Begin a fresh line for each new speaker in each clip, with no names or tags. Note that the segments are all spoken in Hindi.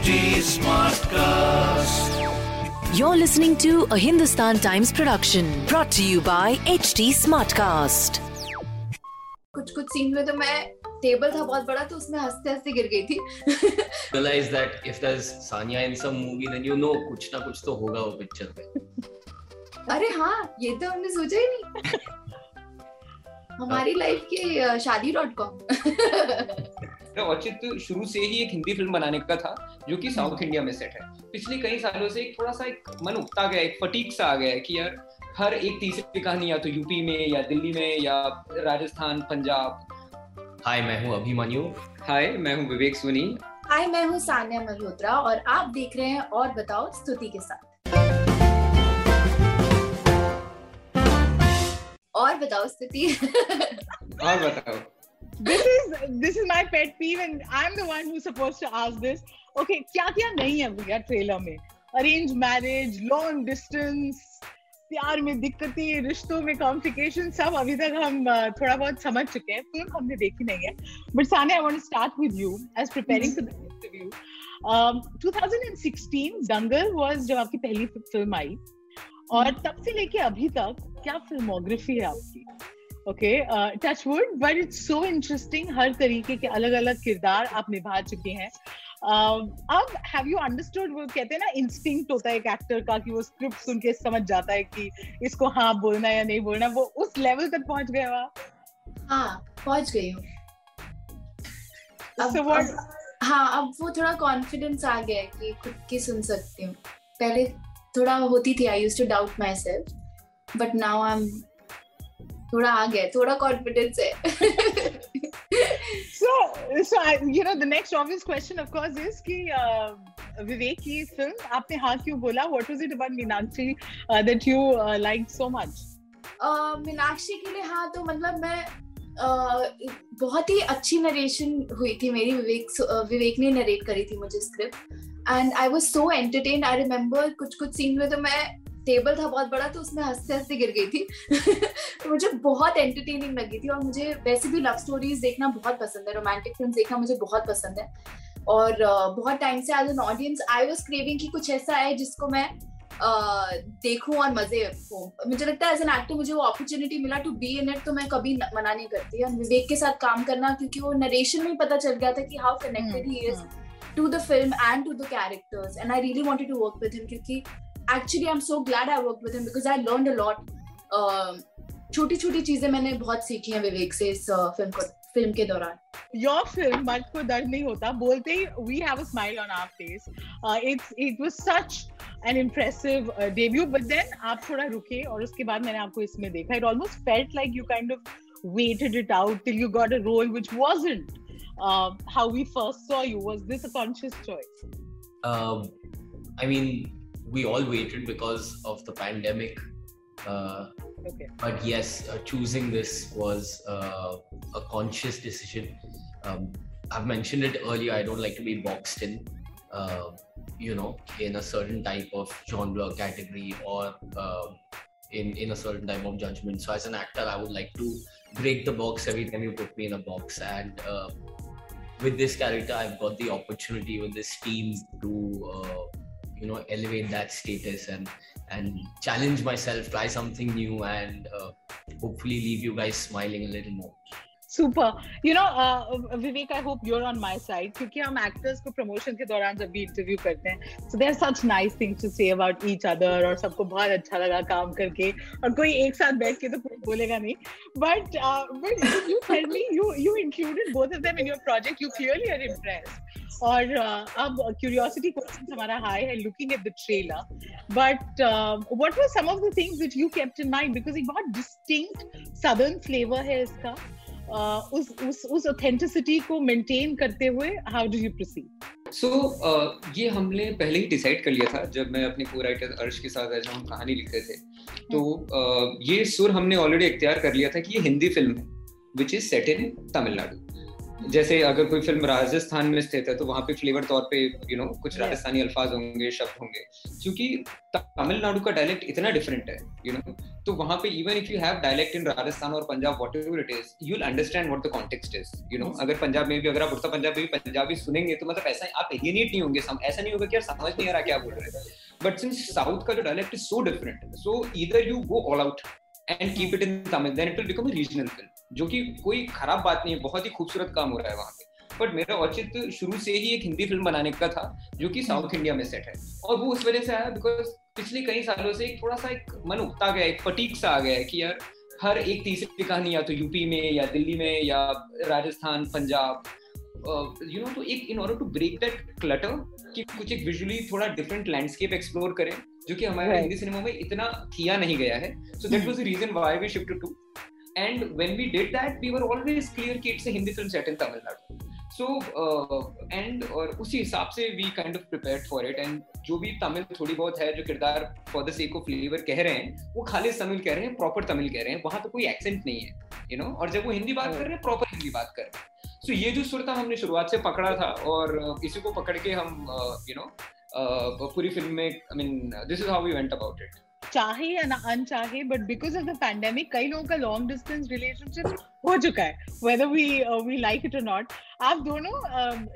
HT Smartcast.
You're listening to a Hindustan Times production brought to you by HT Smartcast.
कुछ कुछ सीन में तो मैं टेबल था बहुत बड़ा तो उसमें हँसते हँसते गिर गई थी
realize that if there's Sanya in some movie, then you know कुछ ना कुछ तो होगा वो पिक्चर में.
अरे हाँ ये तो हमने सोचा ही नहीं हमारी लाइफ के शादी डॉट कॉम
तो औचित शुरू से ही एक हिंदी फ़िल्म बनाने का था जो कि साउथ इंडिया में सेट है। पिछले कई सालों से एक थोड़ा सा एक मन उगता गया एक फटीक सा आ गया है कि यार हर एक तीसरी कहानी या तो यूपी में या दिल्ली में या राजस्थान पंजाब।
Hi, मैं हूँ अभिमन्यु.
हाय मैं हूँ विवेक सोनी।
हाय मैं हूँ सान्या मल्होत्रा और आप देख रहे हैं और बताओ स्तुति के साथ। और बताओ स्तुति।
और बताओ।
This is this is my pet peeve and I'm the one who's supposed to ask this. Okay, क्या क्या नहीं है भैया ट्रेलर में? अरेंज मैरिज लॉन्ग डिस्टेंस प्यार में दिक्कतें रिश्तों में कॉम्प्लिकेशन सब अभी तक हम थोड़ा बहुत समझ चुके हैं। फ़िल्म हमने देखी नहीं है। But Sanya I want to start with you as preparing for the interview um 2016 Dangal was जब आपकी पहली फ़िल्म आई। और तब से लेके अभी तक क्या फिल्मोग्राफी है आपकी? Okay touch wood but it's so interesting हर तरीके के अलग अलग किरदार आप निभा चुके हैं। Um, अब हैव यू अंडरस्टूड वो कहते हैं ना इंस्टिंक्ट होता है एक एक्टर का कि वो स्क्रिप्ट सुन के समझ जाता है कि इसको हाँ बोलना या नहीं बोलना वो उस लेवल तक पहुँच गए आप?
हाँ पहुँच गई हूँ। अब-
So
हाँ अब वो थोड़ा कॉन्फिडेंस आ गया है कि खुद की सुन सकती हूँ। पहले थोड़ा होती थी I used to doubt myself but now I am थोड़ा आ गया थोड़ा कॉन्फिडेंस है।
So so I, you know the next obvious question of course is कि uh, विवेक की फ़िल्म आपने हाँ क्यों बोला? What was it about Meenakshi uh, that you uh, liked so much?
अह, मीनाक्षी के लिए हाँ तो मतलब मैं अह, बहुत ही अच्छी नरेशन हुई थी मेरी विवेक अह, विवेक ने नरेट करी थी मुझे script and I was so entertain I remember कुछ कुछ सीन में तो मैं टेबल था बहुत बड़ा तो उसमें हँसते हँसते गिर गई थी। तो मुझे बहुत एंटरटेनिंग लगी थी और मुझे वैसे भी लव स्टोरीज देखना बहुत पसंद है रोमांटिक फ़िल्म देखना मुझे बहुत पसंद है। और बहुत टाइम से as an audience I was craving कि कुछ ऐसा है जिसको मैं देखूँ और मज़े हो। मुझे लगता है एज एन एक्टर मुझे वो अपॉर्चुनिटी मिला टू बी इन इट तो मैं कभी मना नहीं करती। और विवेक के साथ काम करना क्योंकि वो नरेशन में पता चल गया था कि how connected he is to the film and to the characters and i really wanted to work with him क्योंकि actually i'm so glad i worked with him because i learned a lot छोटी छोटी चीज़ें मैंने बहुत सीखी हैं विवेक से इस फ़िल्म को फ़िल्म के दौरान
your film मर्द को दर्द नहीं होता बोलते ही we have a smile on our face uh, it's it was such an impressive uh, debut but then आप थोड़ा रुके और उसके बाद मैंने आपको इसमें देखा it almost felt like you kind of waited it out till you got a role which wasn't uh, how we first saw you was this a conscious choice
Um, I mean, we all waited because of the pandemic. Uh,
okay
but yes, uh, choosing this was uh, a conscious decision. Um, I've mentioned it earlier. I don't like to be boxed in, uh, you know, in a certain type of genre category or uh, in in a certain type of judgment. So as an actor, I would like to break the box every time you put me in a box. And uh, with this character, I've got the opportunity with this team to. You know elevate that status and and challenge myself try something new and uh, hopefully leave you guys smiling a little more
super you know Vivek I hope you're on my side क्योंकि हम एक्टर्स को प्रमोशन के दौरान जब भी इंटरव्यू करते हैं so there such nice things to say about each other और सबको बहुत अच्छा लगा काम करके, और कोई एक साथ बैठ के तो कोई बोलेगा नहीं। But but you friendly you you included both of them in project you clearly are impress और uh, अब क्यूरियोसिटी क्वेश्चन हमारा हाई है looking at the trailer but what were some which you kept in in mind because एक बहुत डिस्टिंक्ट सदर्न फ्लेवर है इसका। उस उस उस ऑथेंटिसिटी को मेंटेन करते हुए how do you
proceed so ये हमने पहले ही डिसाइड कर लिया था, जब मैं अपने को राइटर अर्श के साथ जब हम कहानी लिखते थे। तो ये सुर हमने ऑलरेडी इख्तियार कर लिया था कि ये हिंदी फ़िल्म है which is set in Tamil Nadu जैसे अगर कोई फ़िल्म राजस्थान में स्थित है तो वहाँ पे फ्लेवर तौर पे यू you नो know, कुछ राजस्थानी अल्फाज होंगे शब्द होंगे। क्योंकि तमिलनाडु का डायलेक्ट इतना डिफरेंट है यू you नो know? तो वहाँ पे even if you have dialect in Rajasthan और Punjab whatever it is you will understand what the context is you know अगर पंजाब में भी अगर आप उड़ता पंजाब में भी पंजाबी सुनेंगे तो मतलब ऐसा आप एलियनेट नहीं होंगे ऐसा नहीं होगा कि यार समझ नहीं आ रहा क्या बोल रहे हैं। बट सिंस साउथ का जो dialect is so different so इधर you go all out and keep it in Tamil then it will become a regional film जो कि कोई खराब बात नहीं है बहुत ही खूबसूरत काम हो रहा है वहाँ पे। बट मेरा औचित्य शुरू से ही एक हिंदी फ़िल्म बनाने का था जो कि साउथ इंडिया में सेट है। और वो उस वजह से आया बिकॉज़ पिछले कई सालों से एक थोड़ा सा एक मन उगता गया एक फटीक सा आ गया है कि यार हर एक तीसरी कहानी या तो यूपी में या दिल्ली में या राजस्थान पंजाब यू नो तो एक in order to break that clutter कि कुछ एक विजुअली थोड़ा डिफरेंट लैंडस्केप एक्सप्लोर करें जो कि हमारे हिंदी सिनेमा में इतना किया नहीं गया है। So that was the reason why we shifted to and when we did that we were always clear कि it's Hindi film set in Tamil Nadu so and और उसी हिसाब से we kind of prepared for it and जो भी तमिल थोड़ी बहुत है, जो किरदार for the sake of flavour कह रहे हैं, वो खाली तमिल कह रहे हैं प्रॉपर तमिल कह रहे हैं। वहाँ तो कोई एक्सेंट नहीं है यू you नो know? और जब वो हिंदी बात कर रहे हैं प्रॉपर हिंदी बात कर रहे हैं। सो ये जो सुर था, हमने शुरुआत से पकड़ा था। और इसी को पकड़ के हम यू नो पूरी फ़िल्म में I mean this is how we went about it
चाहे या ना अनचाहे but because of the pandemic कई लोगों का लॉन्ग डिस्टेंस रिलेशनशिप हो चुका है whether we we like it not आप दोनों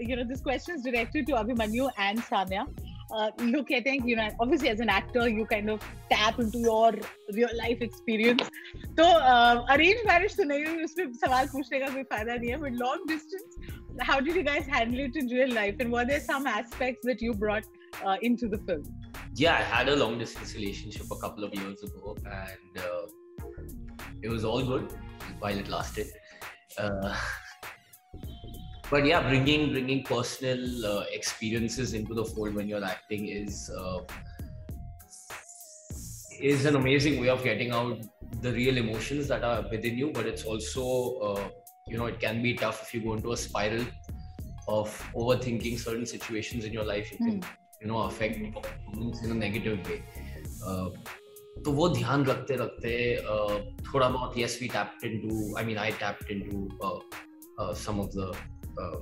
you know this question directed to Abhimanyu and Sanya लोग कहते हैं you know obviously as an actor you kind of tap into your real life experience तो अरेंज मैरिज तो नहीं हुई उसमें सवाल पूछने का कोई फ़ायदा नहीं है but long distance how did you guys handle it in real life? And were there some aspects that you brought uh, into the film?
Yeah i had a long distance relationship a couple of years ago and uh, it was all good while it lasted uh, but yeah bringing bringing personal uh, experiences into the fold when you're acting is uh, is an amazing way of getting out the real emotions that are within you but it's also uh, you know it can be tough if you go into a spiral of overthinking certain situations in your life you can mm you know affect in a negative way uh, तो वो ध्यान रखते रखते uh, थोड़ा बहुत yes we tapped into I mean I tapped into uh, uh, some of the uh,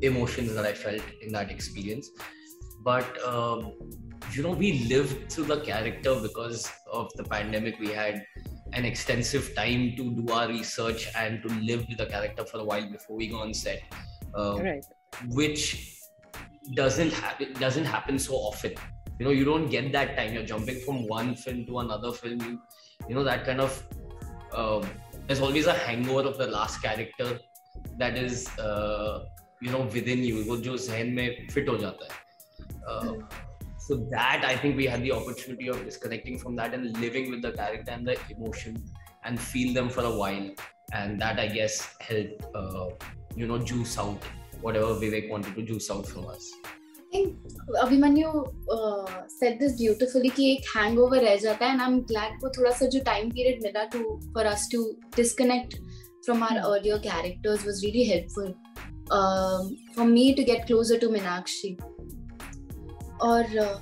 emotions that I felt in that experience but um, you know we lived through the character because of the pandemic we had an extensive time to do our research and to live with the character for a while before we go on set, uh, right. which doesn't happen doesn't happen so often. You know, you don't get that time. You're jumping from one film to another film. You, you know that kind of. Uh, there's always a hangover of the last character that is, uh, you know, within you. वो जो जहन में fit हो जाता है so that i think we had the opportunity of disconnecting from that and living with the character and the emotion and feel them for a while and that i guess helped uh, you know juice out whatever vivek wanted to juice out from us
Abhimanyu said this beautifully कि एक हैंगओवर रह जाता है एंड आई एम ग्लैड को थोड़ा सा जो टाइम पीरियड मिला to for us to disconnect from our earlier characters was really helpful um, for me to get closer to Minakshi. और uh,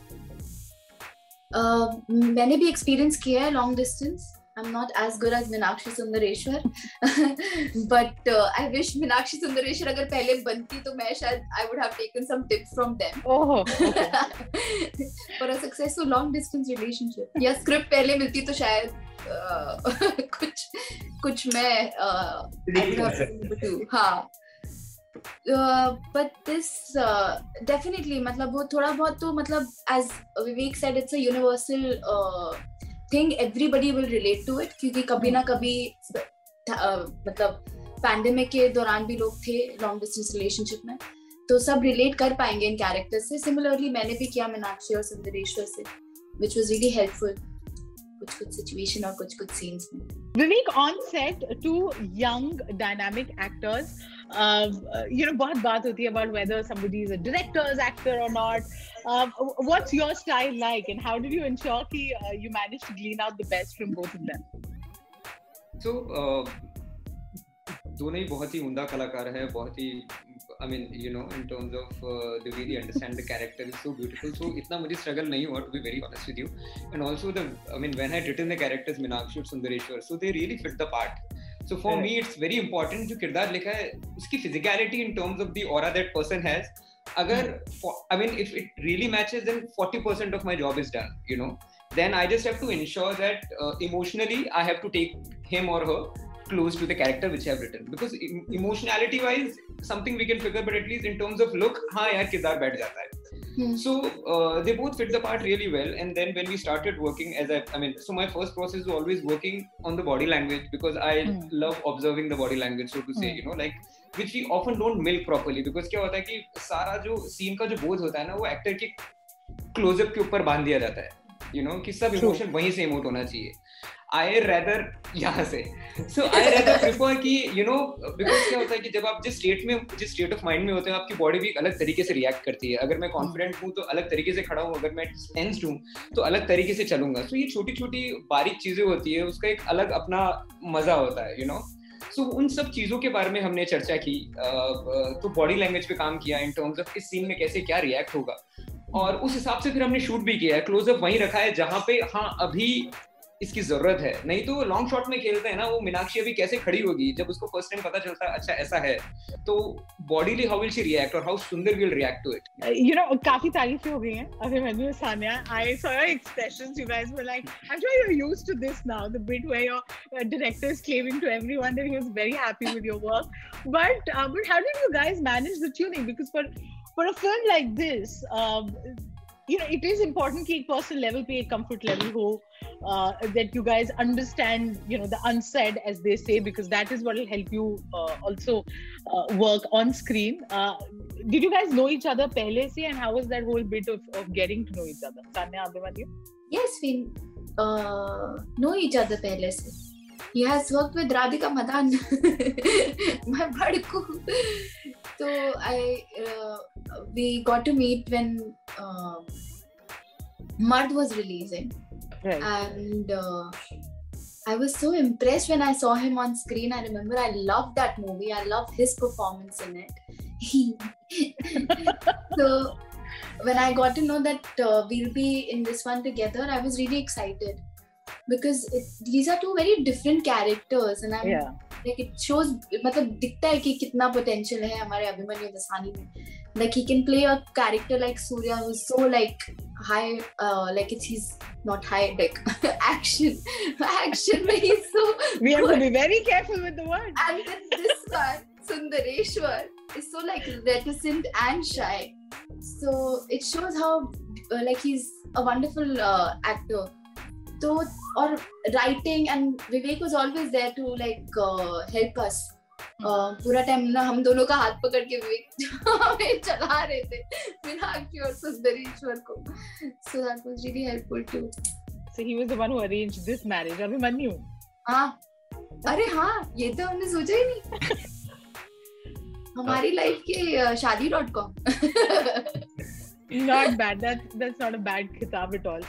मैंने भी एक्सपीरियंस किया है long distance I'm not as good as Minakshi Sundareshwar, but uh, I wish Minakshi Sundareshwar अगर पहले बनती तो मैं शायद I would have taken some tips from them.
Oh, okay.
For a successful long distance relationship. या script पहले मिलती तो शायद uh, कुछ कुछ मैं uh, I would have been able to हाँ बट दिस डेफिनेटली मतलब वो थोड़ा बहुत तो मतलब as Vivek said it's a universal thing everybody will relate to it क्योंकि कभी ना कभी uh, मतलब पैंडेमिक के दौरान भी लोग थे लॉन्ग डिस्टेंस रिलेशनशिप में तो सब रिलेट कर पाएँगे इन कैरेक्टर से। सिमिलरली मैंने भी किया मीनाक्षी और सुंदरेश्वर से विच वॉज़ रियली हेल्पफुल कुछ कुछ सिचुएशन और कुछ कुछ सीन्स में।
Vivek on set to young dynamic actors you know बहुत बात होती है about whether somebody is a director's actor or not uh, what's your style like and how did you ensure कि uh, you managed to glean out the best from both of them
so uh, दोनों ही बहुत ही उमदा कलाकार हैं बहुत ही I mean, you know, in terms of uh, the way they understand the character is so beautiful. So, itna mujhe struggle nahi hua to be very honest with you. And also the, I mean, when I had written the characters Minakshi and Sundareshwar, so they really So for me, it's very important जो किरदार लिखा है उसकी physicality in terms of the aura that person has. अगर I mean, if it really matches, then 40% of my job is done. You know, then I just have to ensure that uh, emotionally I have to take him or her close to the character which I have written because em- emotionality wise something we can figure but at least in terms of look हाँ यार किरदार बैठ जाता है
Hmm.
so uh, they both fit the part really well and then when we started working as I, I mean so my first process was always working on the body language because I
Hmm.
love observing the body language so to say
Hmm.
you know like which we often don't milk properly because क्या होता है कि सारा जो सीन का जो बोझ होता है ना वो एक्टर के क्लोजअप के ऊपर बाँध दिया जाता है यू नो कि सब. इमोशन वहीं से इमोट होना चाहिए आई रेदर यहाँ से। सो आई रेदर प्रिफर कि यू नो बिकॉज़ क्या होता है कि जब आप जिस स्टेट में जिस स्टेट ऑफ़ माइंड में होते हैं आपकी बॉडी भी एक अलग तरीके से रिएक्ट करती है। अगर मैं कॉन्फिडेंट हूँ तो अलग तरीके से खड़ा हूँ। अगर मैं टेंस्ड हूँ तो अलग तरीके से चलूँगा। तो ये छोटी छोटी बारीक चीज़ें होती है उसका एक अलग अपना मज़ा होता है you you know know? So उन सब चीज़ों के बारे में हमने चर्चा की तो बॉडी लैंग्वेज पे काम किया इन टर्म्स ऑफ़ इस सीन में कैसे क्या रिएक्ट होगा। और उस हिसाब से फिर हमने शूट भी किया है। क्लोजअप वहीं रखा है जहाँ पे हाँ अभी इसकी ज़रूरत है। नहीं तो वो लॉन्ग शॉट में खेलते हैं ना, वो मीनाक्षी अभी कैसे खड़ी होगी? जब उसको फ़र्स्ट टाइम पता चलता है अच्छा ऐसा है। तो bodily how will she react और how Sundar will react to
it you know काफ़ी तारीफें हो गई हैं। अभी मैंने Sanya. I saw your expressions you guys were like I am you used to this now the bit where your director is claiming to everyone that he is very happy with your work but but how did you guys manage the tuning because for for a film like this you know it is important कि एक पर्सनल लेवल पे, एक कंफर्ट लेवल हो। Uh, that you guys understand, you know, the unsaid as they say, because that is what will help you uh, also uh, work on screen. Uh, did you guys know each other pehle se and how was that whole bit of, of getting to know each other? Sanya?
Yes, we uh, know each other pehle se. He has worked with Radhika Madan, my badku. So I uh, we got to meet when Mud was releasing,
Right.
and uh, I was so impressed when I saw him on screen. I remember I loved that movie. I loved his performance in it. so when I got to know that uh, we'll be in this one together, I was really excited because it, these are two very different characters, and I'm
yeah.
Like it shows मतलब दिखता है कि कितना potential है हमारे अभिमन्यु दसानी में like he can play a character like Surya who's so like high uh, like it's he's not high like action action में he's so
We have to
good.
be very careful with the word.
and then this one Sundareshwar is so like reticent and shy so it shows how uh, like he's a wonderful uh, actor तो और writing and Vivek was always there to like help us पूरा टाइम ना हम दोनों का हाथ पकड़ के विवेक चला रहे थे। विनाग और सुंदरेश्वर को। So that was really helpful to
so he was the one who arranged this marriage अभी मन
हाँ। अरे हाँ ये तो हमने सोचा ही नहीं। हमारी लाइफ के uh, Shaadi dot com
not bad that's not a bad खिताब at all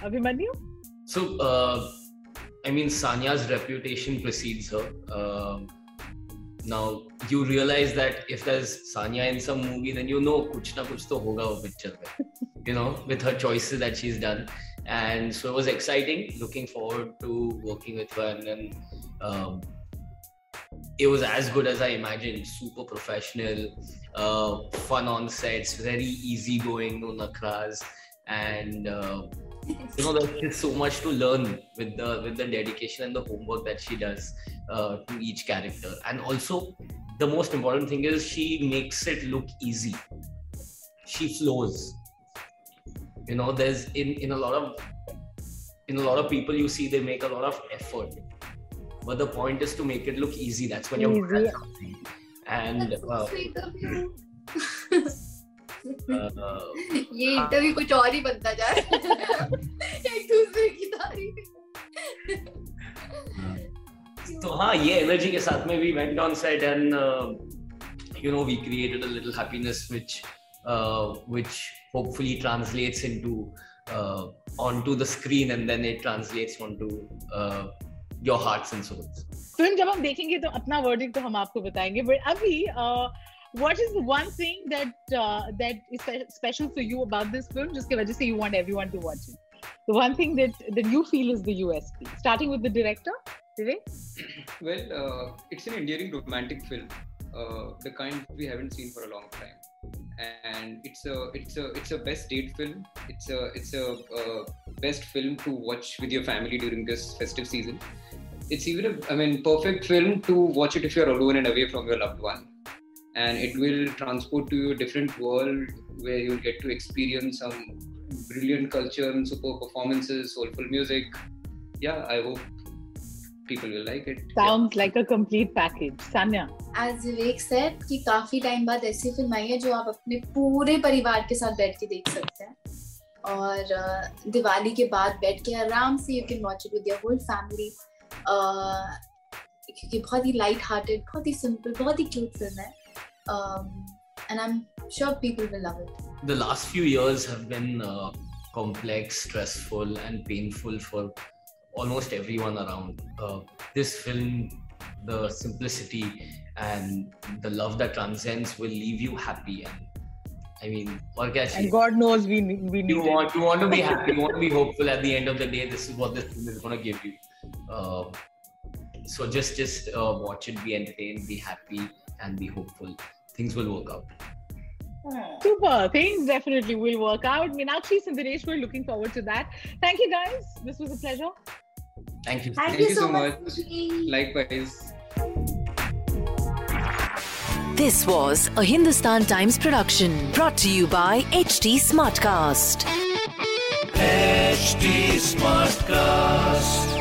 So, uh, I mean, Sanya's reputation precedes her. Um now, you realize that if there's Sanya in some movie, then you know kuch na kuch to hoga picture mein. You know, with her choices that she's done. And so it was exciting. Looking forward to working with her. And then um, it was as good as I imagined. Super professional, uh, fun on sets, very easygoing, no nakras. And uh, you know there's just so much to learn with the with the dedication and the homework that she does uh, to each character. And also the most important thing is she makes it look easy. She flows. You know there's in in a lot of in a lot of people you see they make a lot of effort. But the point is to make it look easy. That's when you're good
Easy.
and uh,
ये इंटरव्यू कुछ और ही बनता जा रहा है। एक दूसरे की तारीफ़।
तो हाँ ये एनर्जी के साथ में we went on set and you know we created a little happiness which which hopefully translates into on to the screen and then it translates on to your hearts and souls
film जब हम देखेंगे तो अपना वर्डिंग तो हम आपको बताएँगे बट अभी uh, what is one thing that uh, that is special for you about this film? Just because you want everyone to watch it. The one thing that that you feel is the usp starting with the director Vivek?
well uh, it's an endearing romantic film uh, the kind we haven't seen for a long time. And it's a it's a it's a best date film. It's a it's a best film to watch with your family during this festive season. It's even a, I mean perfect film to watch it if you're alone and away from your loved one and it will transport to you a different world where you'll get to experience some brilliant culture and super performances, soulful music. Yeah, I hope people will like it.
Sounds yeah. like a complete package. Sanya.
As Vivek said कि काफी टाइम बाद ऐसी फिल्म आई है जो आप अपने पूरे परिवार के साथ बैठ के देख सकते हैं और दिवाली के बाद बैठ के आराम से you can watch it with your whole family क्योंकि बहुत ही लाइट हार्टेड बहुत ही सिंपल बहुत ही क्यूट फिल्म है and I'm sure people will love it.
The last few years have been uh, complex, stressful, and painful for almost everyone around. Uh, this film, the simplicity and the love that transcends will leave you happy. And I mean, or
and God knows we we need.
You want you want to be happy. You want to be hopeful. At the end of the day, this is what this film is going to give you. Uh, so just just uh, watch it, be entertained, be happy, and be hopeful. Things will work out. Hmm.
Super. Things definitely will work out. Meenakshi Sundaresh, we're looking forward to that. Thank you guys. This was a pleasure.
Thank you.
Thank, Thank you, you, so much.
much. Likewise.
This was a Hindustan Times production brought to you by HT Smartcast.
HT Smartcast.